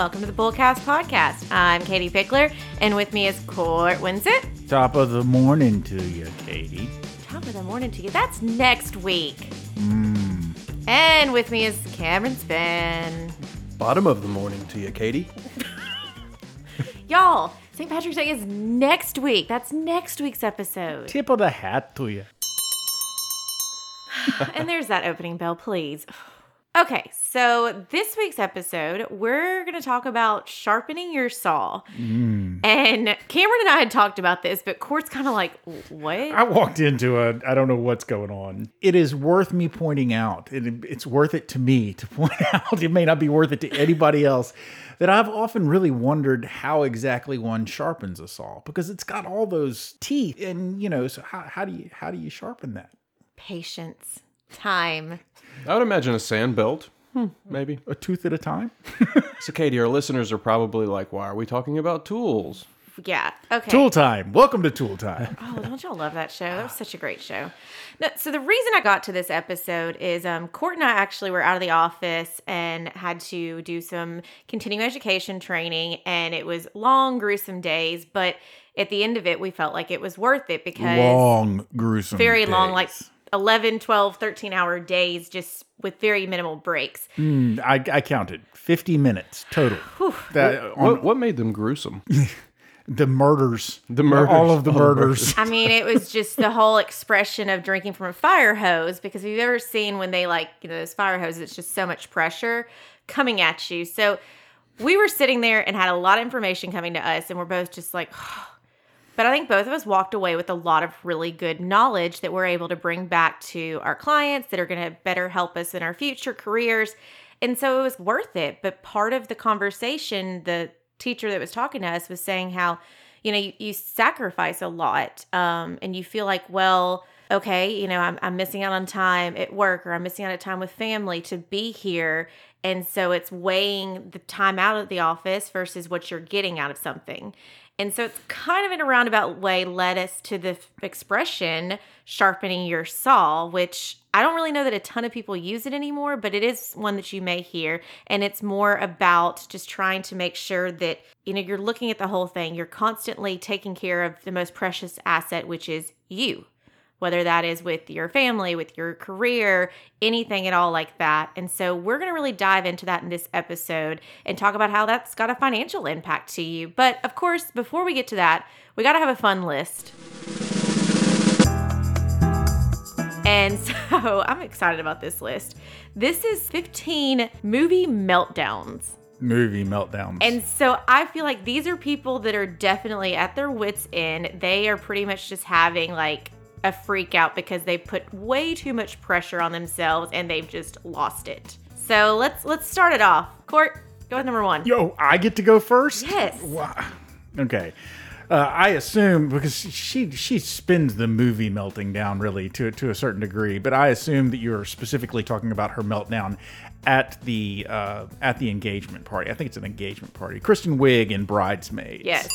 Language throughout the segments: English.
welcome to the Bullcast Podcast. I'm Katie Pickler, and with me is Court Winsett. Top of the morning to you, Katie. Top of the morning to you. That's next week. Hmm. And with me is Cameron Spin. Bottom of the morning to you, Katie. Y'all, St. Patrick's Day is next week. That's next week's episode. Tip of the hat to you. and there's that opening bell, please. Okay, so this week's episode, we're going to talk about sharpening your saw. Mm. And Cameron and I had talked about this, but Court's kind of like, what? I walked into a, I don't know what's going on. It is worth me pointing out. It, it's worth it to me to point out. It may not be worth it to anybody else. That I've often really wondered how exactly one sharpens a saw because it's got all those teeth, and you know, so how, how do you how do you sharpen that? Patience, time. I would imagine a sand belt, maybe. A tooth at a time. So, Katie, our listeners are probably like, why are we talking about tools? Yeah, okay. Tool time. Welcome to Tool time. Oh, don't y'all love that show? That was such a great show. No, so the reason I got to this episode is um, Court and I actually were out of the office and had to do some continuing education training, and it was long, gruesome days. But at the end of it, we felt like it was worth it because Long, gruesome. very long, like days. 11, 12, 13 hour days, just with very minimal breaks. Mm, I, I counted 50 minutes total. That, on What, what made them gruesome? the murders, The murders. all of the All the murders. I mean, it was just the whole expression of drinking from a fire hose because if you've ever seen when they like, you know, those fire hoses, it's just so much pressure coming at you. So we were sitting there and had a lot of information coming to us, and we're both just like, but I think both of us walked away with a lot of really good knowledge that we're able to bring back to our clients that are going to better help us in our future careers. And so it was worth it. But part of the conversation, the teacher that was talking to us was saying how, you know, you, you sacrifice a lot um, and you feel like, well, okay, you know, I'm, I'm missing out on time at work or I'm missing out on time with family to be here. And so it's weighing the time out of the office versus what you're getting out of something. And so it's kind of in a roundabout way led us to the expression sharpening your saw, which I don't really know that a ton of people use it anymore, but it is one that you may hear. And it's more about just trying to make sure that, you know, you're looking at the whole thing. You're constantly taking care of the most precious asset, which is you whether that is with your family, with your career, anything at all like that. And so we're going to really dive into that in this episode and talk about how that's got a financial impact to you. But of course, before we get to that, we got to have a fun list. And so I'm excited about this list. This is 15 movie meltdowns. Movie meltdowns. And so I feel like these are people that are definitely at their wits' end. They are pretty much just having like a freak out because they put way too much pressure on themselves and they've just lost it. So let's let's start it off. Court, go with number one. Yo, I get to go first? Yes. Wow. Okay. Uh, I assume because she she spins the movie melting down really to to a certain degree, but I assume that you're specifically talking about her meltdown at the uh, at the engagement party. I think it's an engagement party. Kristen Wiig in Bridesmaids. Yes.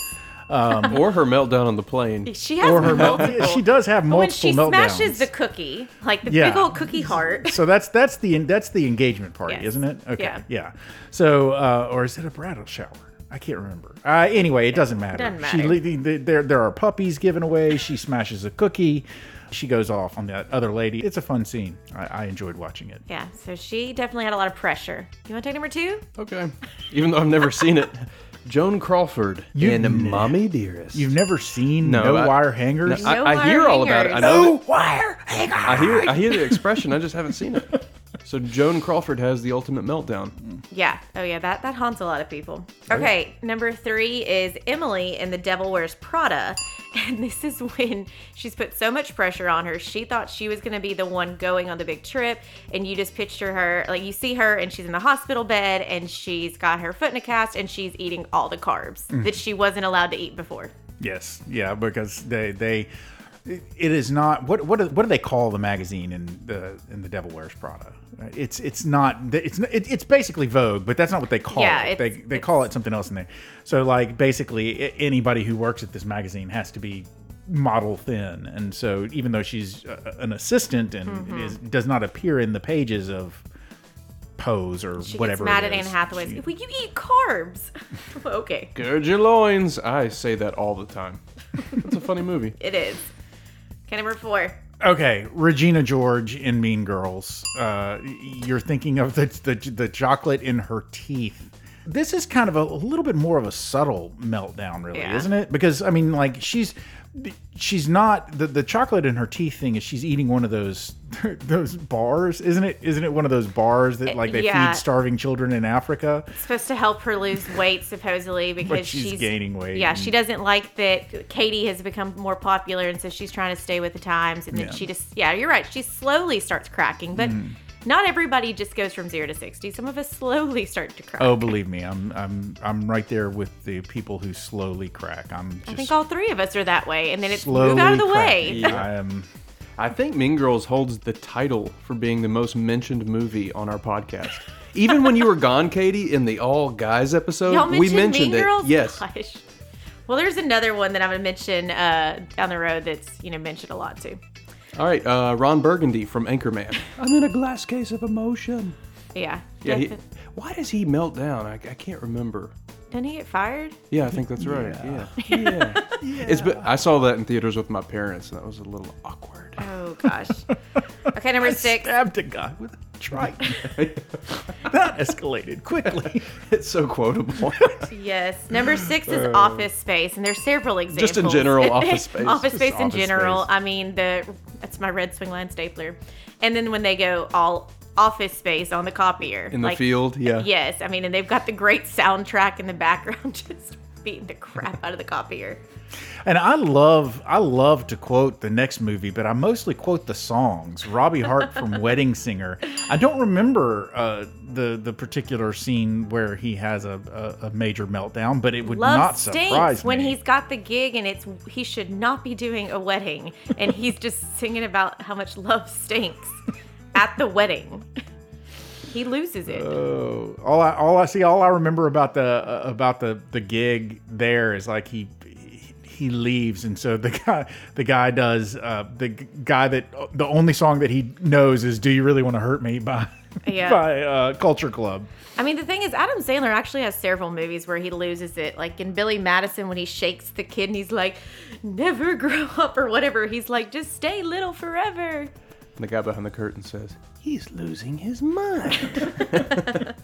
Or her meltdown on the plane. She has Or her multiple. melt. She does have when she meltdowns. smashes the cookie, like the Yeah. big old cookie heart. so that's that's the that's the engagement party, Yes. isn't it? Okay, Yeah. yeah. So, uh, or is it a bridal shower? I can't remember. Uh, anyway, it doesn't matter. Doesn't matter. le- the- the- there there are puppies given away. She smashes a cookie. She goes off on that other lady. It's a fun scene. I, I enjoyed watching it. Yeah, so she definitely had a lot of pressure. You want to take number two? Okay. Even though I've never seen it. Joan Crawford You- in Mommy Dearest. You've never seen No, No, I- Wire Hangers? I, No I hear wire all about it. I hangers. know. no Wire Hangers. I hear. I hear the expression. I just haven't seen it. So Joan Crawford has the ultimate meltdown. Yeah. Oh, yeah. That that haunts a lot of people. Okay. Number three is Emily in The Devil Wears Prada, and this is when she's put so much pressure on her. She thought she was going to be the one going on the big trip, and you just picture her like you see her, and she's in the hospital bed, and she's got her foot in a cast, and she's eating all the carbs mm. that she wasn't allowed to eat before. Yes, yeah, because they they it is not what what do, what do they call the magazine in the in the Devil Wears Prada? It's it's not it's it, it's basically Vogue, but that's not what they call Yeah, it. They they call it something else in there. So like basically anybody who works at this magazine has to be model thin, and so even though she's uh, an assistant and Mm-hmm. is, does not appear in the pages of pose or She whatever. gets mad it at Anne. Hathaway. She- well, you eat carbs. okay, Gird your loins. I say that all the time. It's a funny movie. it is. Okay, number four. Okay, Regina George in Mean Girls. Uh, you're thinking of the, the the chocolate in her teeth. This is kind of a, a little bit more of a subtle meltdown, really, Yeah. isn't it? Because I mean, like she's she's not the the chocolate in her teeth thing is she's eating one of those those bars, isn't it? Isn't it one of those bars that like they yeah. feed starving children in Africa? It's supposed to help her lose weight, supposedly, because she's gaining weight Yeah, and- she doesn't like that Katie has become more popular, and so she's trying to stay with the times. And then Yeah. she just, yeah, you're right. She slowly starts cracking, but Mm-hmm. Not everybody just goes from zero to sixty. Some of us slowly start to crack. Oh, believe me, I'm I'm I'm right there with the people who slowly crack. I'm just I think all three of us are that way, and then it's move out of the way. cracking. I am. I think Mean Girls holds the title for being the most mentioned movie on our podcast. Even when you were gone, Katie, in the all guys episode, mentioned, we mentioned Mean it. Girls? Yes. Gosh. Well, there's another one that I'm gonna mention uh, down the road that's you know mentioned a lot too. All right, uh, Ron Burgundy from Anchorman. I'm in a glass case of emotion. Yeah. Yeah. He, why does he melt down? I, I can't remember. Didn't he get fired? Yeah, I think that's right. Yeah. Yeah. It's been, I saw that in theaters with my parents, and that was a little awkward. Oh gosh. Okay, number six. stabbed a guy with a triton. that escalated quickly. It's so quotable. Yes. Number six is uh, Office Space, and there's several examples. Just in general, Office Space. office Just Space in Office general. Space. I mean, the that's my red Swingline stapler. And then when they go all Office Space on the copier in the like, field, yeah. Yes, I mean, and they've got the great soundtrack in the background, just beating the crap out of the copier. And I love, I love to quote the next movie, but I mostly quote the songs. Robbie Hart from Wedding Singer. I don't remember uh, the the particular scene where he has a, a, a major meltdown, but it would Love not stinks surprise when he's got the gig and it's he should not be doing a wedding, and he's just singing about how much love stinks at the wedding. He loses it. Oh, all I all I see, all I remember about the uh, about the the gig there is like he he leaves, and so the guy the guy does uh, the guy that the only song that he knows is "Do You Really Want to Hurt Me" by Yeah. by uh, Culture Club. I mean, the thing is, Adam Sandler actually has several movies where he loses it. Like in Billy Madison, when he shakes the kid and he's like, "Never grow up" or whatever. He's like, "Just stay little forever." And the guy behind the curtain says, He's losing his mind.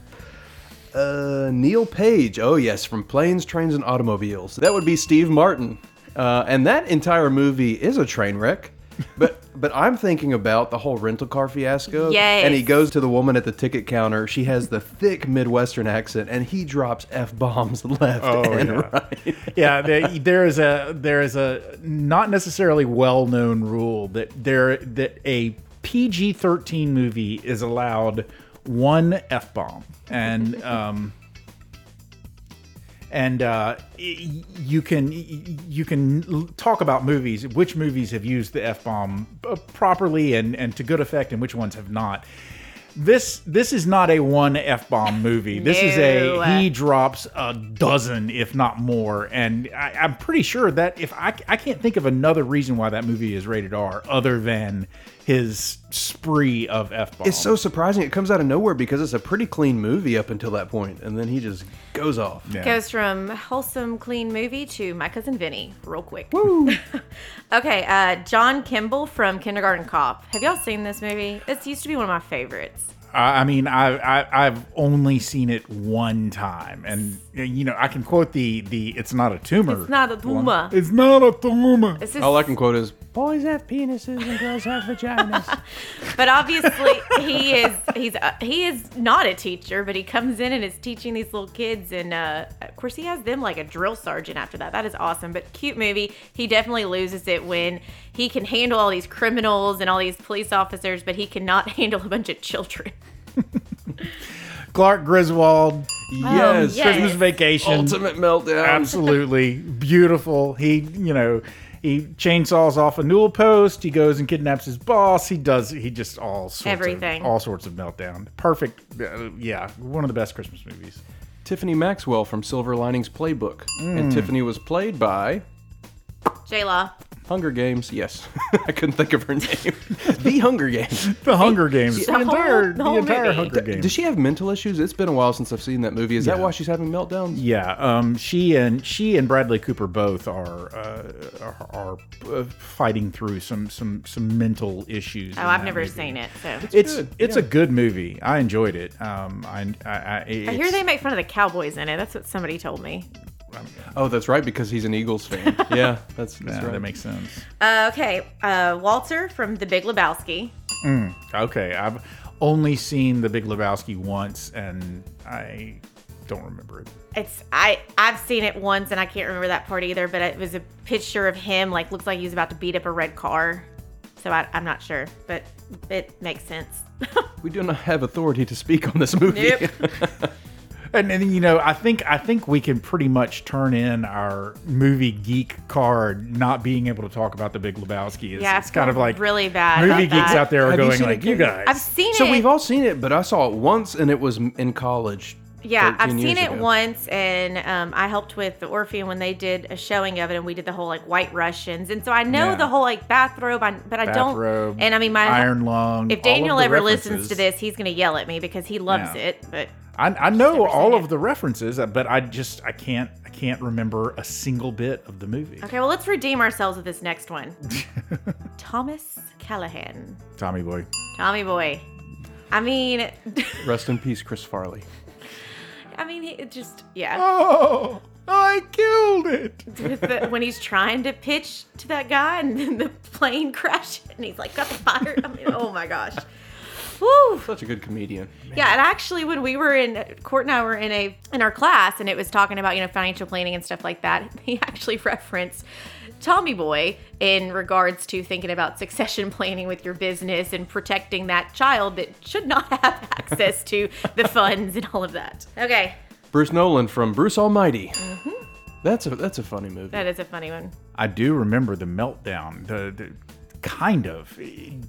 uh, Neal Page. Oh, yes, from Planes, Trains, and Automobiles. That would be Steve Martin. Uh, and that entire movie is a train wreck. But but I'm thinking about the whole rental car fiasco. Yes. And he goes to the woman at the ticket counter. She has the thick Midwestern accent, and he drops f bombs left Oh, and yeah. right. yeah, there, there is a there is a not necessarily well known rule that there that a PG thirteen movie is allowed one f bomb, and um, and uh, you can you can talk about movies, which movies have used the f bomb properly and and to good effect, and which ones have not. This this is not a one f bomb movie. This is a he drops a dozen, if not more. And I, I'm pretty sure that if I, I can't think of another reason why that movie is rated R other than his spree of f bombs. It's so surprising. It comes out of nowhere because it's a pretty clean movie up until that point, and then he just goes off. Yeah. Goes from wholesome, clean movie to My Cousin Vinny, real quick. Woo! okay, uh, John Kimble from Kindergarten Cop. Have y'all seen this movie? It used to be one of my favorites. I I mean, I, I I've only seen it one time, and you know I can quote the the "It's not a tumor." It's not a tumor. one. It's not a tumor. All I can quote is Boys have penises and girls have vaginas. but obviously he is he's uh, he is not a teacher, but he comes in and is teaching these little kids, and uh, of course he has them like a drill sergeant after that. That is awesome. But cute movie. He definitely loses it when he can handle all these criminals and all these police officers, but he cannot handle a bunch of children. Clark Griswold. yes. yes. Christmas Vacation. Ultimate meltdown. Absolutely beautiful. He, you know, he chainsaws off a newel post. He goes and kidnaps his boss. He does. He just all sorts Everything. Of, all sorts of meltdown. Perfect. Uh, yeah, one of the best Christmas movies. Tiffany Maxwell from Silver Linings Playbook. And Tiffany was played by J Law. Hunger Games. Yes, I couldn't think of her name. the Hunger Games. The Hunger Games. The The, entire, whole- the the whole entire movie. Hunger Games. Does she have mental issues? It's been a while since I've seen that movie. Is that why she's having meltdowns? Yeah, um, she and she and Bradley Cooper both are uh, are, are uh, fighting through some some some mental issues. Oh, I've never seen it, so It's good, it's yeah. a good movie. I enjoyed it. Um, I I, I, I hear they make fun of the cowboys in it. That's what somebody told me. Oh, that's right, because he's an Eagles fan. yeah, that's, that's yeah, right. that makes sense. Uh, okay, uh, Walter from The Big Lebowski. Okay, I've only seen The Big Lebowski once, and I don't remember it. It's I I've seen it once and I can't remember that part either, but it was a picture of him like looks like he was about to beat up a red car. So I, I'm not sure, but it makes sense. We do not have authority to speak on this movie. Nope. And, and you know, I think I think we can pretty much turn in our movie geek card, not being able to talk about The Big Lebowski. It's, Yeah, it's kind of like really bad Movie geeks that. out there are Have going seen like, it, you guys. I've seen so it. So we've all seen it, but I saw it once, and it was in college. Yeah, I've seen it ago. once, and um, I helped with the Orpheum when they did a showing of it, and we did the whole like White Russians, and so I know Yeah. the whole like bathrobe, I, but I Bathrobe, don't. And I mean, my Iron Lung. if Daniel the ever listens to this, he's gonna yell at me because he loves Yeah. it. But I, I know never seen all it. of the references, uh, but I just I can't I can't remember a single bit of the movie. okay, well, let's redeem ourselves with this next one. Thomas Callahan, Tommy Boy. Tommy Boy. I mean, Rest in peace, Chris Farley. I mean, it just yeah. Oh, I killed it. the, when he's trying to pitch to that guy and then the plane crashes and he's like got the fire. I mean, oh my gosh. Woo. Such a good comedian. Yeah, and actually when we were in Court and I were in a in our class and it was talking about, you know, financial planning and stuff like that, he actually referenced Tommy Boy in regards to thinking about succession planning with your business and protecting that child that should not have access to the funds and all of that. Okay, Bruce Nolan from Bruce Almighty. Mm-hmm. That's a that's a funny movie. that is a funny one. I do remember the meltdown. The, the kind of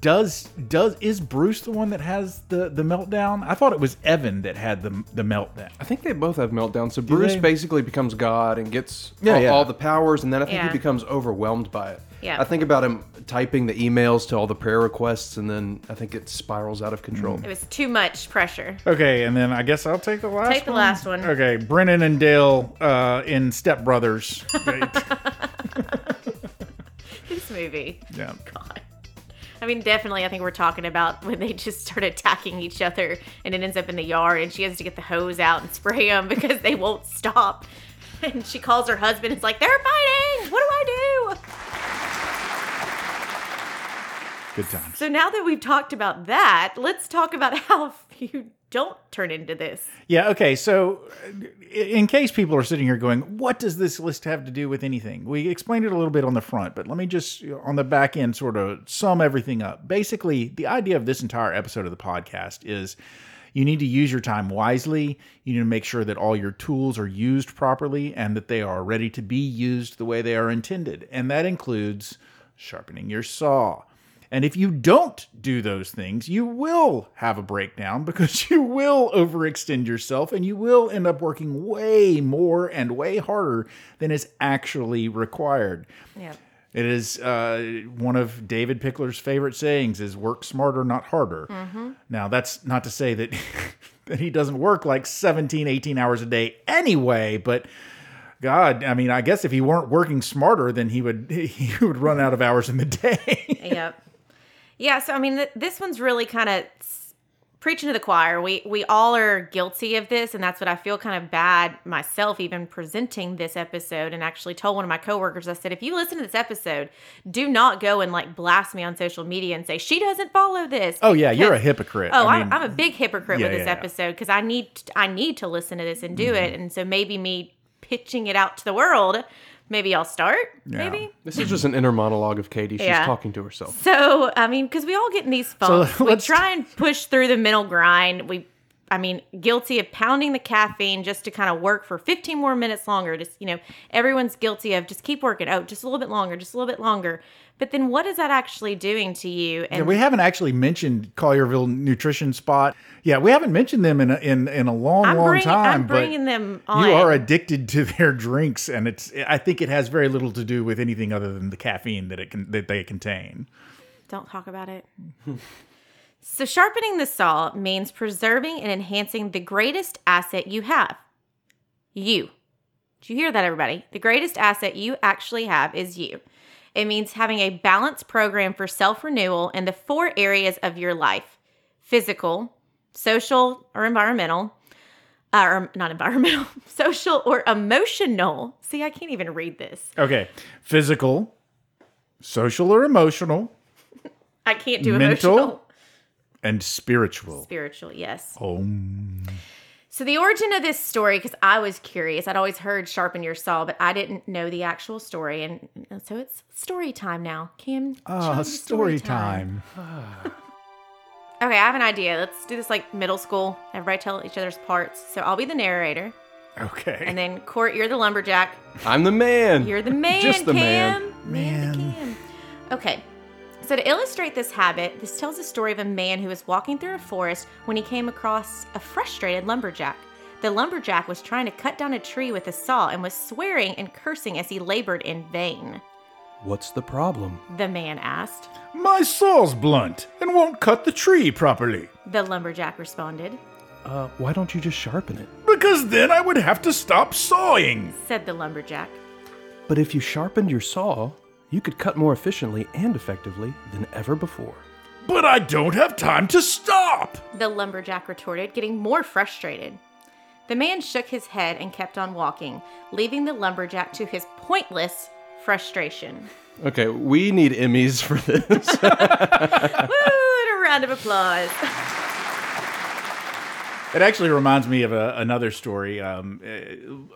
does does is Bruce the one that has the the meltdown? I thought it was Evan that had the the meltdown. I think they both have meltdowns. So Bruce they? basically becomes God and gets Yeah, all, yeah. all the powers, and then I think Yeah. he becomes overwhelmed by it. Yeah. I think about him typing the emails to all the prayer requests, and then I think it spirals out of control. It was too much pressure. Okay, and then I guess I'll take the last. Take the one. last one. Okay, Brennan and Dale uh, in Step Brothers. Movie. yeah. God. I mean, definitely, I think we're talking about when they just start attacking each other and it ends up in the yard and she has to get the hose out and spray them because they won't stop. And she calls her husband. It's like, they're fighting. What do I do? Good times. So now that we've talked about that, let's talk about how you don't turn into this. Yeah, okay. So, uh, in case people are sitting here going, what does this list have to do with anything? We explained it a little bit on the front, but let me just, on the back end, sort of sum everything up. Basically, the idea of this entire episode of the podcast is you need to use your time wisely. You need to make sure that all your tools are used properly and that they are ready to be used the way they are intended. And that includes sharpening your saw. And if you don't do those things, you will have a breakdown because you will overextend yourself and you will end up working way more and way harder than is actually required. Yeah. It is uh, one of David Pickler's favorite sayings is work smarter, not harder. Now, that's not to say that, that he doesn't work like 17, 18 hours a day anyway, but God, I mean, I guess if he weren't working smarter, then he would he would run out of hours in the day. yep. Yeah, so I mean, th- this one's really kind of preaching to the choir. We we all are guilty of this, and that's what I feel kind of bad myself, even presenting this episode. And actually told one of my coworkers, I said, if you listen to this episode, do not go and like blast me on social media and say she doesn't follow this. Oh yeah, you're a hypocrite. Oh, I mean, am I'm a big hypocrite yeah, with this yeah, episode because I need I need to listen to this and do Mm-hmm. it, and so maybe me pitching it out to the world, maybe I'll start. Maybe. This is just an inner monologue of Katie. She's Yeah. talking to herself. So, I mean, because we all get in these So funks. we try and push through the mental grind. We, I mean, guilty of pounding the caffeine just to kind of work for 15 more minutes longer. Just, you know, everyone's guilty of just keep working. Oh, just a little bit longer, just a little bit longer. But then what is that actually doing to you? And yeah, we haven't actually mentioned Collierville Nutrition Spot. Yeah, we haven't mentioned them in a, in in a long, I'm long bring, time. I'm bringing them on. You are addicted to their drinks, and it's. I think it has very little to do with anything other than the caffeine that it can that they contain. Don't talk about it. so sharpening the saw means preserving and enhancing the greatest asset you have. You. Did you hear that, everybody? The greatest asset you actually have is you. It means having a balanced program for self renewal in the four areas of your life physical, social, or environmental, uh, or not environmental, social or emotional. See, I can't even read this. Okay. Physical, social or emotional. I can't do mental, emotional. And spiritual. Spiritual, yes. Om. So the origin of this story, because I was curious, I'd always heard "sharpen your saw," but I didn't know the actual story, and so it's story time now. Kim, ah, oh, story, story, time. time. okay, I have an idea. Let's do this like middle school. Everybody tell each other's parts. So I'll be the narrator. Okay. And then Court, you're the lumberjack. I'm the man. You're the man. Just the Kim. man. Man. man okay. So, to illustrate this habit, this tells the story of a man who was walking through a forest when he came across a frustrated lumberjack. The lumberjack was trying to cut down a tree with a saw and was swearing and cursing as he labored in vain. What's the problem? The man asked. My saw's blunt and won't cut the tree properly. The lumberjack responded. Uh, why don't you just sharpen it? Because then I would have to stop sawing, said the lumberjack. But if you sharpened your saw, you could cut more efficiently and effectively than ever before. But I don't have time to stop! The lumberjack retorted, getting more frustrated. The man shook his head and kept on walking, leaving the lumberjack to his pointless frustration. Okay, we need Emmys for this. Woo! And a round of applause. It actually reminds me of a, another story. Um,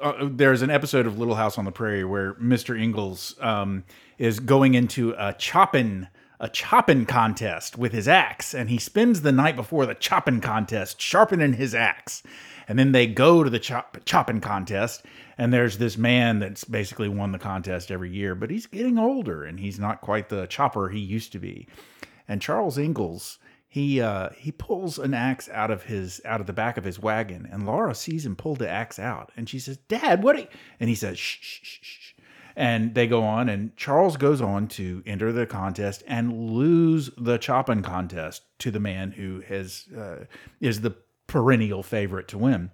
uh, uh, there's an episode of Little House on the Prairie where Mr. Ingalls um, is going into a chopping a chopping contest with his axe, and he spends the night before the chopping contest sharpening his axe. And then they go to the chop, chopping contest, and there's this man that's basically won the contest every year, but he's getting older and he's not quite the chopper he used to be. And Charles Ingalls, he uh, he pulls an axe out of his out of the back of his wagon, and Laura sees him pull the axe out, and she says, "Dad, what?" And he says, "Shh, shh, shh, shh." And they go on, and Charles goes on to enter the contest and lose the chopping contest to the man who has uh, is the perennial favorite to win.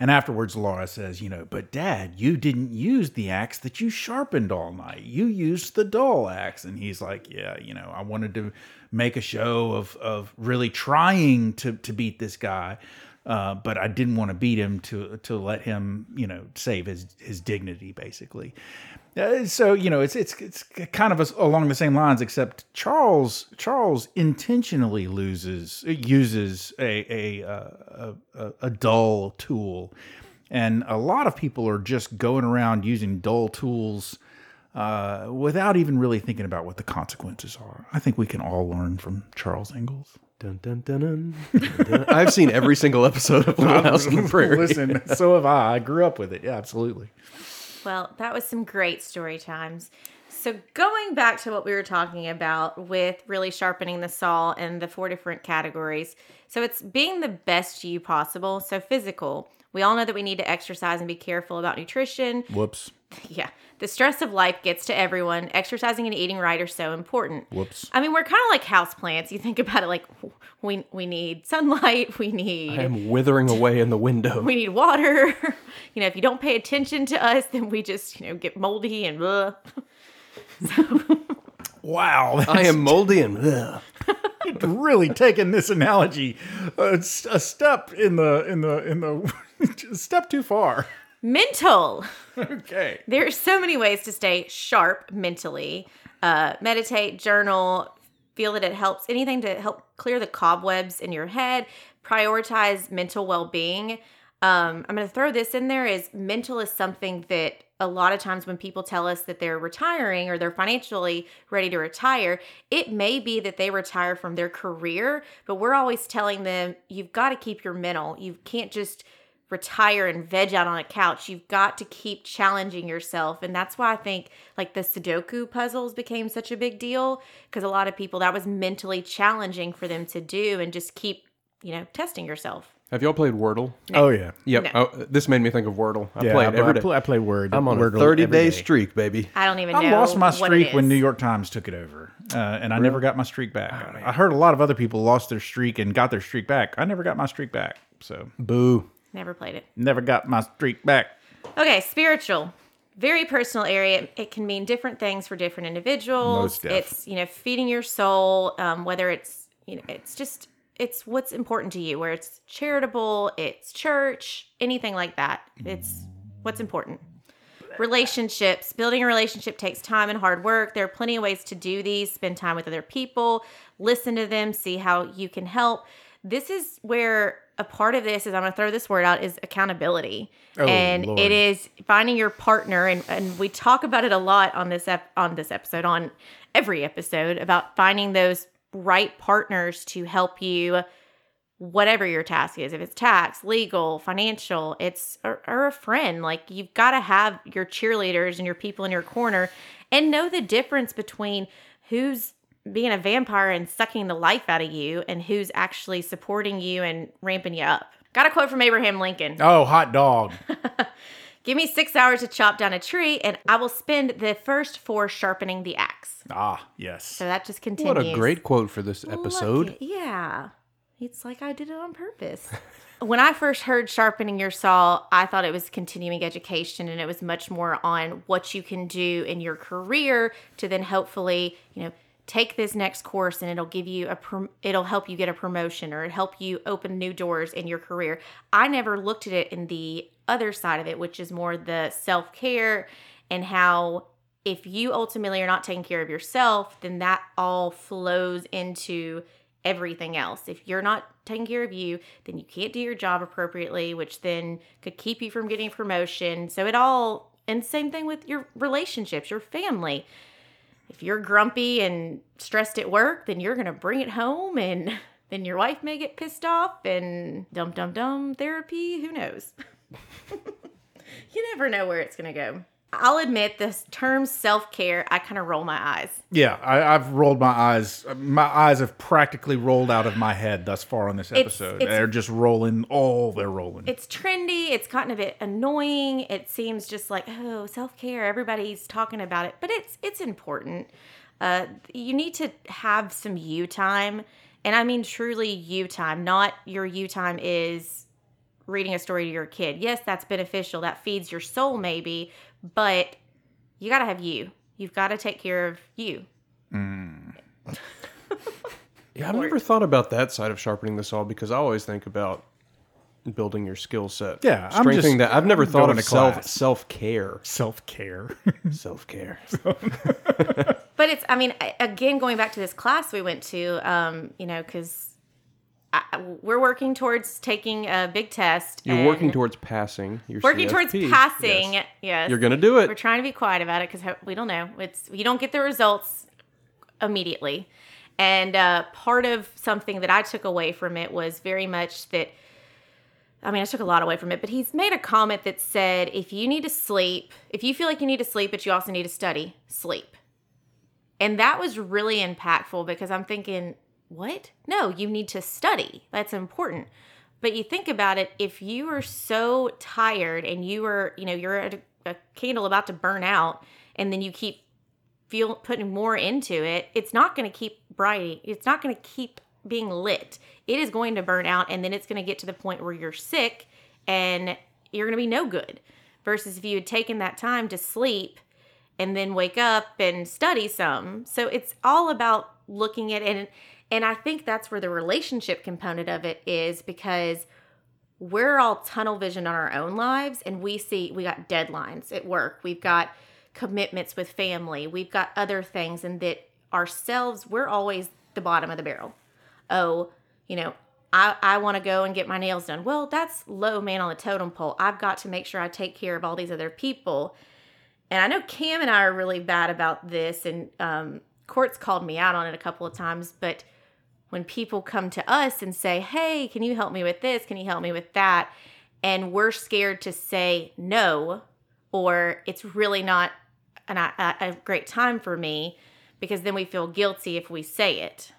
And afterwards, Laura says, You know, but dad, you didn't use the axe that you sharpened all night. You used the dull axe. And he's like, Yeah, you know, I wanted to make a show of, of really trying to, to beat this guy. Uh, but I didn't want to beat him to to let him, you know, save his his dignity, basically. Uh, so you know, it's it's it's kind of a, along the same lines, except Charles Charles intentionally loses uses a a uh, a, a dull tool, and a lot of people are just going around using dull tools. Uh, without even really thinking about what the consequences are. I think we can all learn from Charles Ingalls. Dun, dun, dun, dun, I've seen every single episode of Little House on the Prairie. Listen, so have I. I grew up with it. Yeah, absolutely. Well, that was some great story times. So, going back to what we were talking about with really sharpening the saw and the four different categories. So, it's being the best you possible. So, physical. We all know that we need to exercise and be careful about nutrition. Whoops. Yeah. The stress of life gets to everyone. Exercising and eating right are so important. Whoops. I mean, we're kind of like houseplants. You think about it like we we need sunlight, we need I am withering away in the window. We need water. you know, if you don't pay attention to us, then we just, you know, get moldy and blah. So Wow. I am moldy and ugh. really taking this analogy uh, a, a step in the in the in the step too far. Mental. Okay. There's so many ways to stay sharp mentally. Uh, meditate, journal, feel that it helps anything to help clear the cobwebs in your head, prioritize mental well-being. Um, I'm going to throw this in there is mental is something that a lot of times when people tell us that they're retiring or they're financially ready to retire, it may be that they retire from their career, but we're always telling them you've got to keep your mental. You can't just retire and veg out on a couch. You've got to keep challenging yourself. And that's why I think like the Sudoku puzzles became such a big deal because a lot of people that was mentally challenging for them to do and just keep, you know, testing yourself. Have y'all played Wordle? Oh yeah. Yep. No. Oh, this made me think of Wordle. I Yeah, play I, it every I day. play, I play Word. I'm on Wordle a 30 every day day. streak, baby. I don't even know. I lost my what it streak when is. New York Times took it over, uh, and I never got my streak back. I heard a lot of other people lost their streak and got their streak back. I never got my streak back, so Boo. Never played it. never got my streak back. Okay, spiritual. Very personal area. It can mean different things for different individuals. Most def. it's, you know, feeding your soul, um, whether it's, you know, it's just, it's what's important to you, where it's charitable, it's church, anything like that. It's what's important. Relationships. Building a relationship takes time and hard work. There are plenty of ways to do these. Spend time with other people, listen to them, see how you can help. This is where a part of this is I'm going to throw this word out is accountability. Oh, and Lord. it is finding your partner and, and we talk about it a lot on this ep- on this episode on every episode about finding those right partners to help you whatever your task is if it's tax legal financial it's or, or a friend like you've got to have your cheerleaders and your people in your corner and know the difference between who's being a vampire and sucking the life out of you and who's actually supporting you and ramping you up got a quote from abraham lincoln Oh, hot dog! Give me six hours to chop down a tree, and I will spend the first four sharpening the axe. ah, yes. So that just continues. What a great quote for this episode. yeah. It's like I did it on purpose. when I first heard sharpening your saw, I thought it was continuing education and it was much more on what you can do in your career to then hopefully, you know, take this next course and it'll give you a prom- it'll help you get a promotion or it'll help you open new doors in your career. I never looked at it in the other side of it, which is more the self-care and how if you ultimately are not taking care of yourself, then that all flows into everything else. If you're not taking care of you, then you can't do your job appropriately, which then could keep you from getting promotion. So it all, and same thing with your relationships, your family. If you're grumpy and stressed at work, then you're going to bring it home and then your wife may get pissed off and dum dum dum therapy, who knows? you never know where it's going to go. I'll admit this term self care, I kind of roll my eyes. Yeah, I, I've rolled my eyes. My eyes have practically rolled out of my head thus far on this episode. it's- they're just rolling. Oh, they're rolling. It's trendy, it's gotten a bit annoying. It seems just like, oh, self care, everybody's talking about it, but it's it's important. Uh, you need to have some you time, and I mean truly you time. Not your you time is reading a story to your kid. Yes, that's beneficial. That feeds your soul, maybe, but you got to have you. You've got to take care of you. Yeah, I've never thought about that side of sharpening the saw because I always think about building your skill set. Yeah, I'm just that. I've never thought of to self self care. Self care. Self care. But it's, I mean, again, going back to this class we went to, um, you know, because we're working towards taking a big test. You're working towards passing. Your working towards passing. Yes. Yes, You're gonna do it. We're trying to be quiet about it because we don't know. It's you don't get the results immediately, and uh, part of something that I took away from it was very much that. I mean, I took a lot away from it, but he's made a comment that said, if you need to sleep, if you feel like you need to sleep, but you also need to study, sleep. And that was really impactful because I'm thinking, what? No, you need to study. That's important. But you think about it, if you are so tired and you are, you know, you're a, a candle about to burn out and then you keep feel putting more into it, it's not going to keep bright. It's not going to keep being lit. It is going to burn out and then it's going to get to the point where you're sick and you're going to be no good. Versus if you had taken that time to sleep and then wake up and study some. So it's all about looking at it and and I think that's where the relationship component of it is because we're all tunnel vision on our own lives and we see we got deadlines at work. We've got commitments with family. We've got other things and that ourselves we're always the bottom of the barrel. Oh, you know, I, I want to go and get my nails done. Well, that's low man on the totem pole. I've got to make sure I take care of all these other people. And I know Cam and I are really bad about this, and um, Court's called me out on it a couple of times. But when people come to us and say, Hey, can you help me with this? Can you help me with that? And we're scared to say no, or it's really not an, a, a great time for me because then we feel guilty if we say it.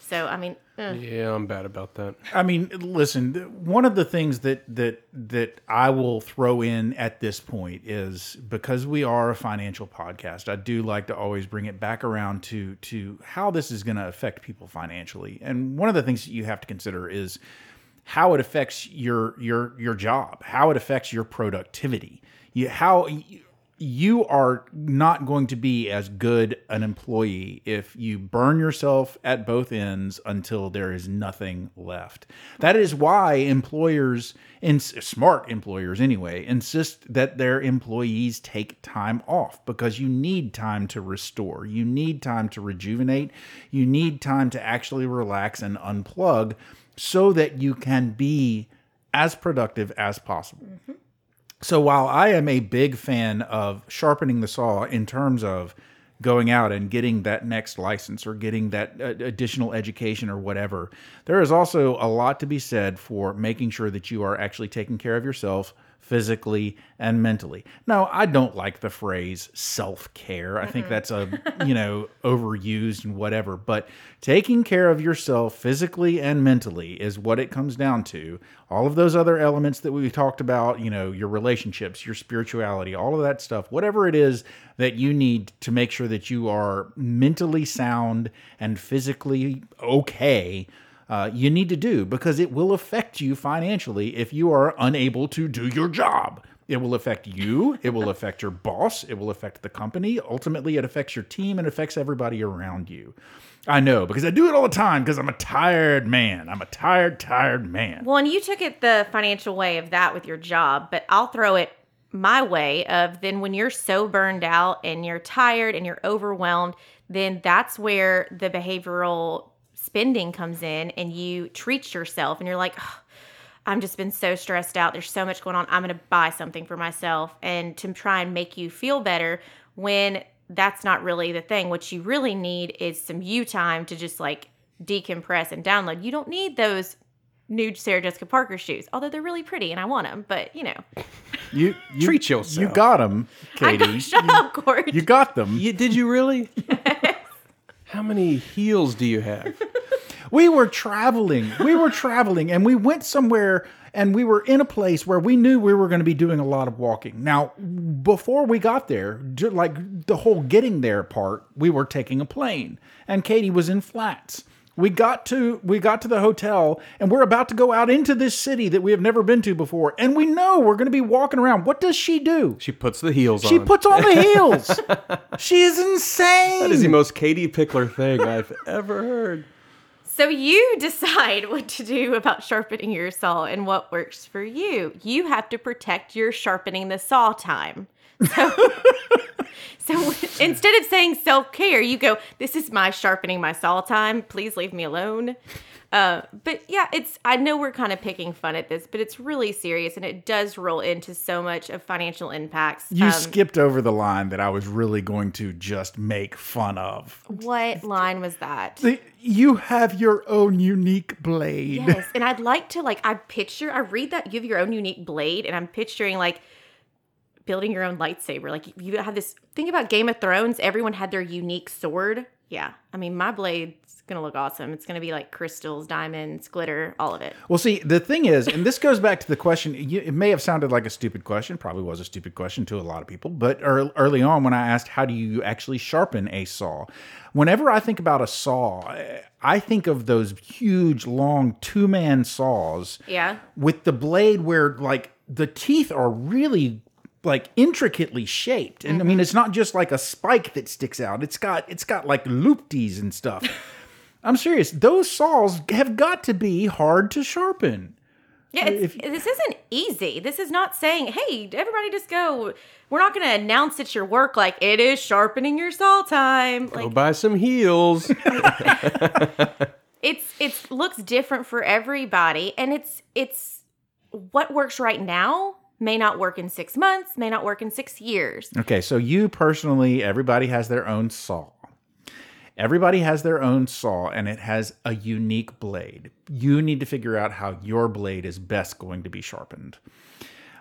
So, I mean, ugh. Yeah, I'm bad about that. I mean, listen. One of the things that that that I will throw in at this point is because we are a financial podcast. I do like to always bring it back around to to how this is going to affect people financially. And one of the things that you have to consider is how it affects your your your job, how it affects your productivity. You how you are not going to be as good an employee if you burn yourself at both ends until there is nothing left. That is why employers, smart employers anyway, insist that their employees take time off because you need time to restore. You need time to rejuvenate. You need time to actually relax and unplug so that you can be as productive as possible. Mm-hmm. So while I am a big fan of sharpening the saw in terms of going out and getting that next license or getting that uh, additional education or whatever, there is also a lot to be said for making sure that you are actually taking care of yourself physically and mentally. Now, I don't like the phrase self-care. I think that's a, you know, overused and whatever, but taking care of yourself physically and mentally is what it comes down to. All of those other elements that we talked about, you know, your relationships, your spirituality, all of that stuff, whatever it is that you need to make sure that you are mentally sound and physically okay uh, you need to do because it will affect you financially if you are unable to do your job. It will affect you. It will affect your boss. It will affect the company. Ultimately, it affects your team and affects everybody around you. I know because I do it all the time because I'm a tired man. I'm a tired, tired man. Well, and you took it the financial way of that with your job, but I'll throw it my way of then when you're so burned out and you're tired and you're overwhelmed, then that's where the behavioral spending comes in and you treat yourself and you're like, "Ugh, I'm just been so stressed out. There's so much going on. I'm going to buy something for myself and to try and make you feel better when that's not really the thing. What you really need is some you time to just like decompress and download. You don't need those new Sarah Jessica Parker shoes, although they're really pretty and I want them, but you know. You, you Treat yourself. You got them, I Katie. know, shut up, Court. you got them. You, did you really? How many heels do you have? We were traveling. We were traveling and we went somewhere and we were in a place where we knew we were going to be doing a lot of walking. Now, before we got there, like the whole getting there part, we were taking a plane and Katie was in flats. We got to we got to the hotel and we're about to go out into this city that we have never been to before and we know we're going to be walking around. What does she do? She puts the heels She on. puts on the heels. she is insane. that is the most Katie Pickler thing I've ever heard. So you decide what to do about sharpening your saw and what works for you. You have to protect your sharpening the saw time. So, so instead of saying self care, you go, "This is my sharpening my saw time. Please leave me alone." Uh, but yeah, it's. I know we're kind of picking fun at this, but it's really serious, and it does roll into so much of financial impacts. You Um, skipped over the line that I was really going to just make fun of. what line was that? The- you have your own unique blade. Yes, and I'd like to like I picture I read that you have your own unique blade, and I'm picturing like building your own lightsaber. Like you have this think about Game of Thrones. Everyone had their unique sword. Yeah, I mean my blade's gonna look awesome. It's gonna be like crystals, diamonds, glitter, all of it. Well, see, the thing is, and this goes back to the question. It may have sounded like a stupid question, probably was a stupid question to a lot of people. But early on, when I asked, "How do you actually sharpen a saw?" Whenever I think about a saw, I think of those huge, long two-man saws. Yeah. with the blade where like the teeth are really like intricately shaped and i mean mm-hmm. it's not just like a spike that sticks out it's got it's got like loopties and stuff i'm serious those saws have got to be hard to sharpen Yeah, it's, this isn't easy. This is not saying, "Hey, everybody, just go." We're not going to announce it's your work like it is sharpening your saw time. Like Go buy some heels. it's it's looks different for everybody and it's it's what works right now may not work in six months, may not work in six years. Okay, so you personally, everybody has their own saw. Everybody has their own saw and it has a unique blade. You need to figure out how your blade is best going to be sharpened.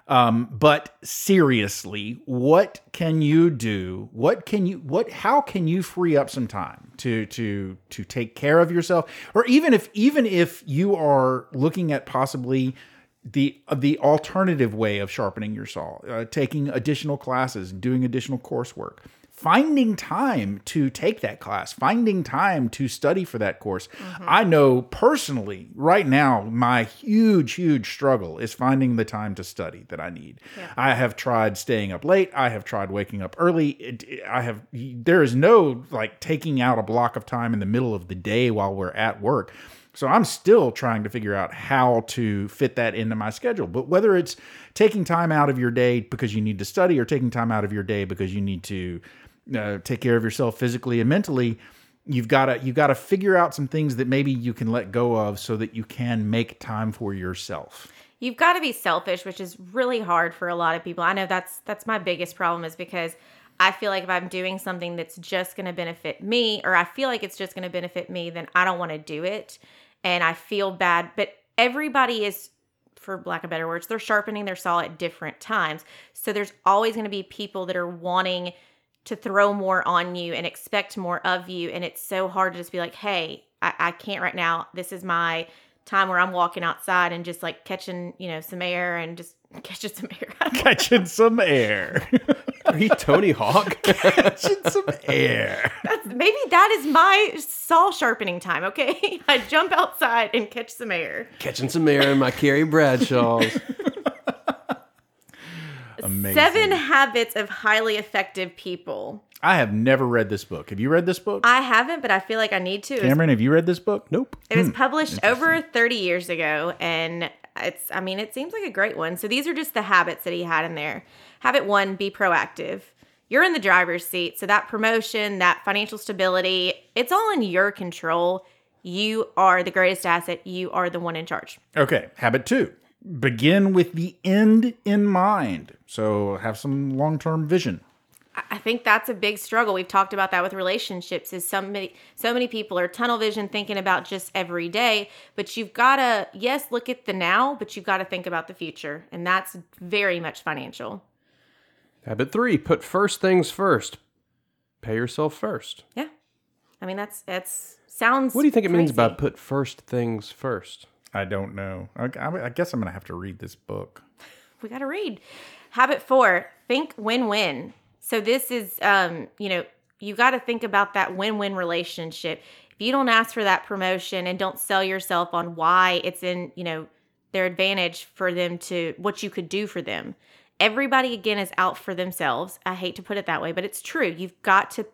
Um, but seriously, what can you do? What can you what how can you free up some time to to to take care of yourself? Or even if even if you are looking at possibly the the alternative way of sharpening your saw, uh, taking additional classes, doing additional coursework, finding time to take that class, finding time to study for that course. I know personally, right now, my huge, huge struggle is finding the time to study that I need. I have tried staying up late. I have tried waking up early. It, I have, there is no like taking out a block of time in the middle of the day while we're at work. So I'm still trying to figure out how to fit that into my schedule. But whether it's taking time out of your day because you need to study or taking time out of your day because you need to uh, take care of yourself physically and mentally, you've got to you've got to figure out some things that maybe you can let go of so that you can make time for yourself. You've got to be selfish, which is really hard for a lot of people. I know that's that's my biggest problem is because I feel like if I'm doing something that's just going to benefit me or I feel like it's just going to benefit me, then I don't want to do it and I feel bad, but everybody is for lack of better words, they're sharpening their saw at different times. So there's always going to be people that are wanting to throw more on you and expect more of you. And it's so hard to just be like, hey, I, I can't right now. This is my time where I'm walking outside and just like catching, you know, some air and just catching some air. Catching some air. Are you Tony Hawk? Catching some air. That's, maybe that is my saw sharpening time, okay? I jump outside and catch some air. Catching some air in my Carrie Bradshaws. Amazing. Seven habits of highly effective people. I have never read this book. Have you read this book? I haven't, but I feel like I need to. It was Cameron, have you read this book? Nope. It was hmm. published over 30 years ago and it's I mean it seems like a great one. So these are just the habits that he had in there. Habit 1, be proactive. You're in the driver's seat, so that promotion, that financial stability, it's all in your control. You are the greatest asset. You are the one in charge. Okay, habit two begin with the end in mind. So have some long term vision. I- I think that's a big struggle. We've talked about that with relationships. Is so many so many people are tunnel vision thinking about just every day, but you've got to yes look at the now, but you've got to think about the future, and that's very much financial. Habit three put first things first. Pay yourself first. Yeah, I mean that's that's sounds. What do you think it means crazy. by put first things first? I don't know. I, I I guess I'm going to have to read this book. we got to read. Habit four, think win win. So this is, um, you know, you got to think about that win win relationship. If you don't ask for that promotion and don't sell yourself on why it's in, you know, their advantage for them to what you could do for them. Everybody again is out for themselves. I hate to put it that way, but it's true. You've got to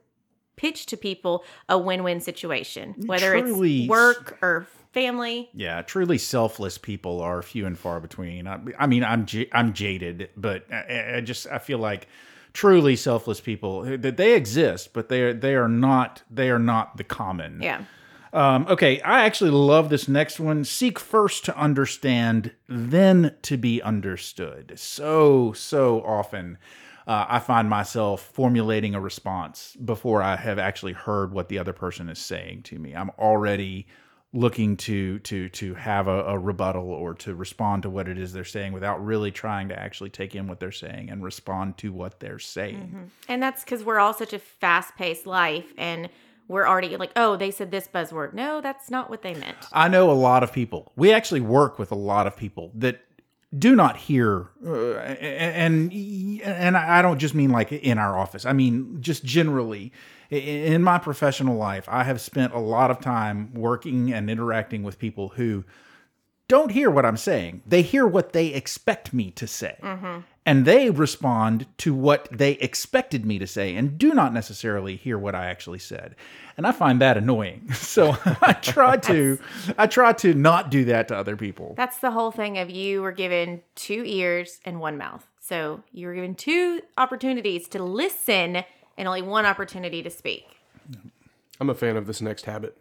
pitch to people a win-win situation, whether Truly. it's work or family. Yeah, truly selfless people are few and far between. I, I mean, I'm j- I'm jaded, but I, I just I feel like truly selfless people eh, that they exist, but they are they are not they are not the common. Yeah. Um, okay, I actually love this next one. Seek first to understand, then to be understood. So, so often uh, I find myself formulating a response before I have actually heard what the other person is saying to me. I'm already looking to to to have a, a rebuttal or to respond to what it is they're saying without really trying to actually take in what they're saying and respond to what they're saying. And that's because we're all such a fast paced life and we're already like, oh, they said this buzzword. No, that's not what they meant. I know a lot of people. We actually work with a lot of people that do not hear, uh, and and I don't just mean like in our office. I mean just generally in my professional life. I have spent a lot of time working and interacting with people who don't hear what I'm saying. They hear what they expect me to say. And they respond to what they expected me to say and do not necessarily hear what I actually said. And I find that annoying. So I try to I try to not do that to other people. That's the whole thing of you were given two ears and one mouth. So you were given two opportunities to listen and only one opportunity to speak. I'm a fan of this next habit.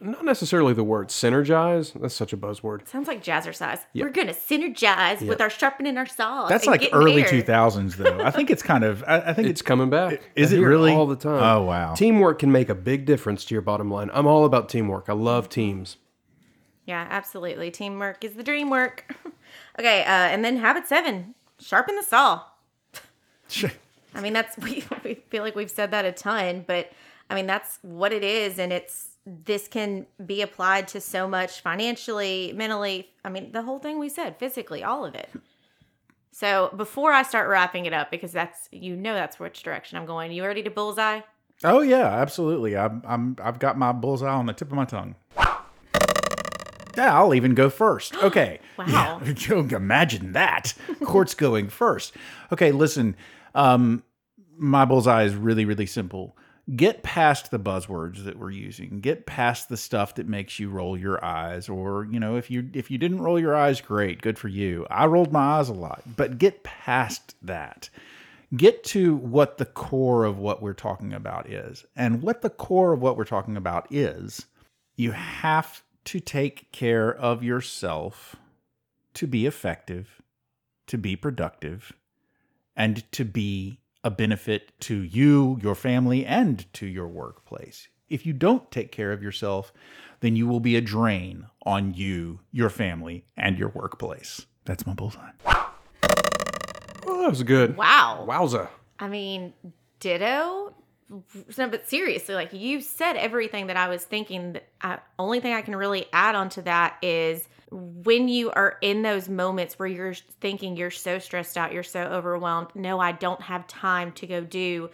Not necessarily the word synergize. That's such a buzzword. Sounds like jazzercise. We're gonna synergize with our sharpening our saws. That's and like early 2000s, though. I think it's kind of. I, I think It's it's. coming back. Is I it hear really? all the time? Oh, wow. Teamwork can make a big difference to your bottom line. I'm all about teamwork. I love teams. Yeah, absolutely. Teamwork is the dream work. okay, uh, and then habit seven: sharpen the saw. I mean, that's we, we feel like we've said that a ton, but I mean that's what it is, and it's this can be applied to so much financially, mentally. I mean, the whole thing we said, physically, all of it. So before I start wrapping it up, because that's you know that's which direction I'm going. You ready to bullseye? Oh yeah, absolutely. I'm. I'm. I've got my bullseye on the tip of my tongue. Yeah, I'll even go first. Okay. Wow. Yeah, imagine that. Court's going first. Okay, listen. Um, my bullseye is really, really simple. Get past the buzzwords that we're using. Get past the stuff that makes you roll your eyes, or you know, if you if you didn't roll your eyes, great, good for you. I rolled my eyes a lot, but get past that get to what the core of what we're talking about is. And what the core of what we're talking about is you have to take care of yourself to be effective, to be productive, and to be a benefit to you, your family, and to your workplace. If you don't take care of yourself, then you will be a drain on you, your family, and your workplace. That's my bullseye. Oh, that was good. Wow. Wowza. I mean, ditto. No, but seriously, like you said everything that I was thinking. The only thing I can really add on to that is when you are in those moments where you're thinking you're so stressed out, you're so overwhelmed. No, I don't have time to go do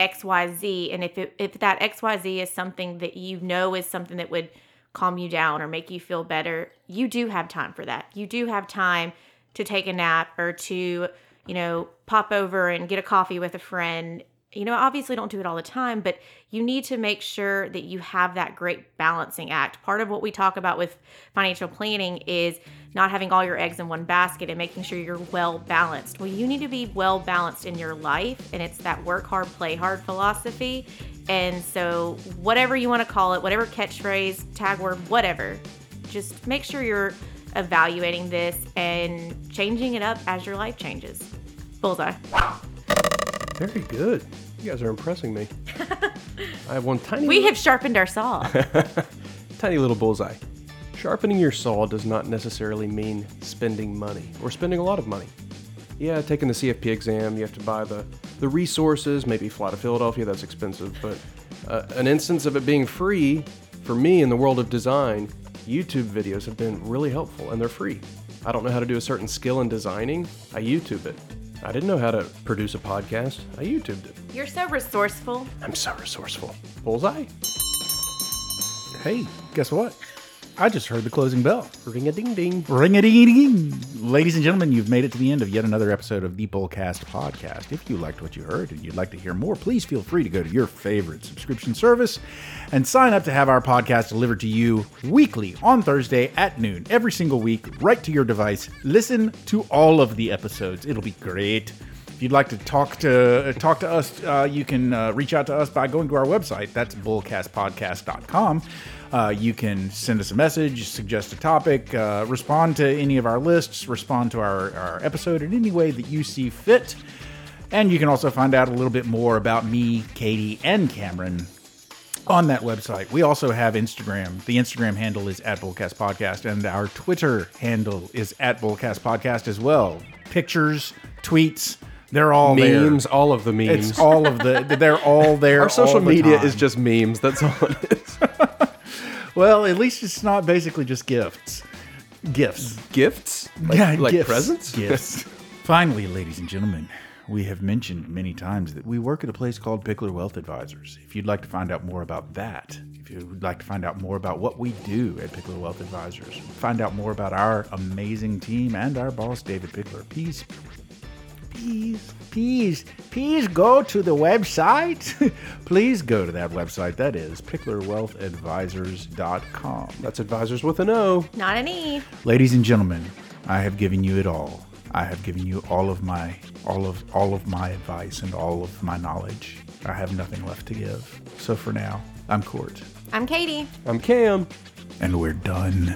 X, Y, Z. And if it, if that X, Y, Z is something that you know is something that would calm you down or make you feel better, you do have time for that. You do have time to take a nap or to you know, pop over and get a coffee with a friend. You know, obviously don't do it all the time, but you need to make sure that you have that great balancing act. Part of what we talk about with financial planning is not having all your eggs in one basket and making sure you're well balanced. Well, you need to be well balanced in your life, and it's that work hard, play hard philosophy. And so, whatever you want to call it, whatever catchphrase, tag word, whatever, just make sure you're evaluating this and changing it up as your life changes. Bullseye. Very good. You guys are impressing me. I have one tiny, We have sharpened our saw. tiny little bullseye. Sharpening your saw does not necessarily mean spending money or spending a lot of money. Yeah, taking the CFP exam, you have to buy the, the resources, maybe fly to Philadelphia, that's expensive, but uh, an instance of it being free, for me in the world of design, YouTube videos have been really helpful and they're free. I don't know how to do a certain skill in designing, I YouTube it. I didn't know how to produce a podcast, I YouTubed it. You're so resourceful. I'm so resourceful. Bullseye? Hey, guess what? I just heard the closing bell. Ring a ding ding. Ring a ding ding. Ladies and gentlemen, you've made it to the end of yet another episode of the Bullcast podcast. If you liked what you heard and you'd like to hear more, please feel free to go to your favorite subscription service and sign up to have our podcast delivered to you weekly on Thursday at noon every single week, right to your device. Listen to all of the episodes. It'll be great. If you'd like to talk to talk to us, uh, you can uh, reach out to us by going to our website. That's bullcastpodcast.com. Uh, you can send us a message, suggest a topic, uh, respond to any of our lists, respond to our, our episode in any way that you see fit. And you can also find out a little bit more about me, Katie, and Cameron on that website. We also have Instagram. The Instagram handle is at Bullcast Podcast, and our Twitter handle is at Bullcast Podcast as well. Pictures, tweets, they're all Memes, there. all of the memes. It's all of the. They're all there. Our social the media time. is just memes. That's all it is. Well. At least it's not basically just gifts. Gifts. Gifts? Like, yeah, like gifts. presents? Gifts. Finally, ladies and gentlemen, we have mentioned many times that we work at a place called Pickler Wealth Advisors. If you'd like to find out more about that, if you'd like to find out more about what we do at Pickler Wealth Advisors, find out more about our amazing team and our boss, David Pickler, please, please, please, please go to the website. please go to that website. That is picklerwealthadvisors.com. That's advisors with an O. Not an E. Ladies and gentlemen, I have given you it all. I have given you all of my all of all of my advice and all of my knowledge. I have nothing left to give. So for now, I'm Court, I'm Katie. I'm Cam. and we're done.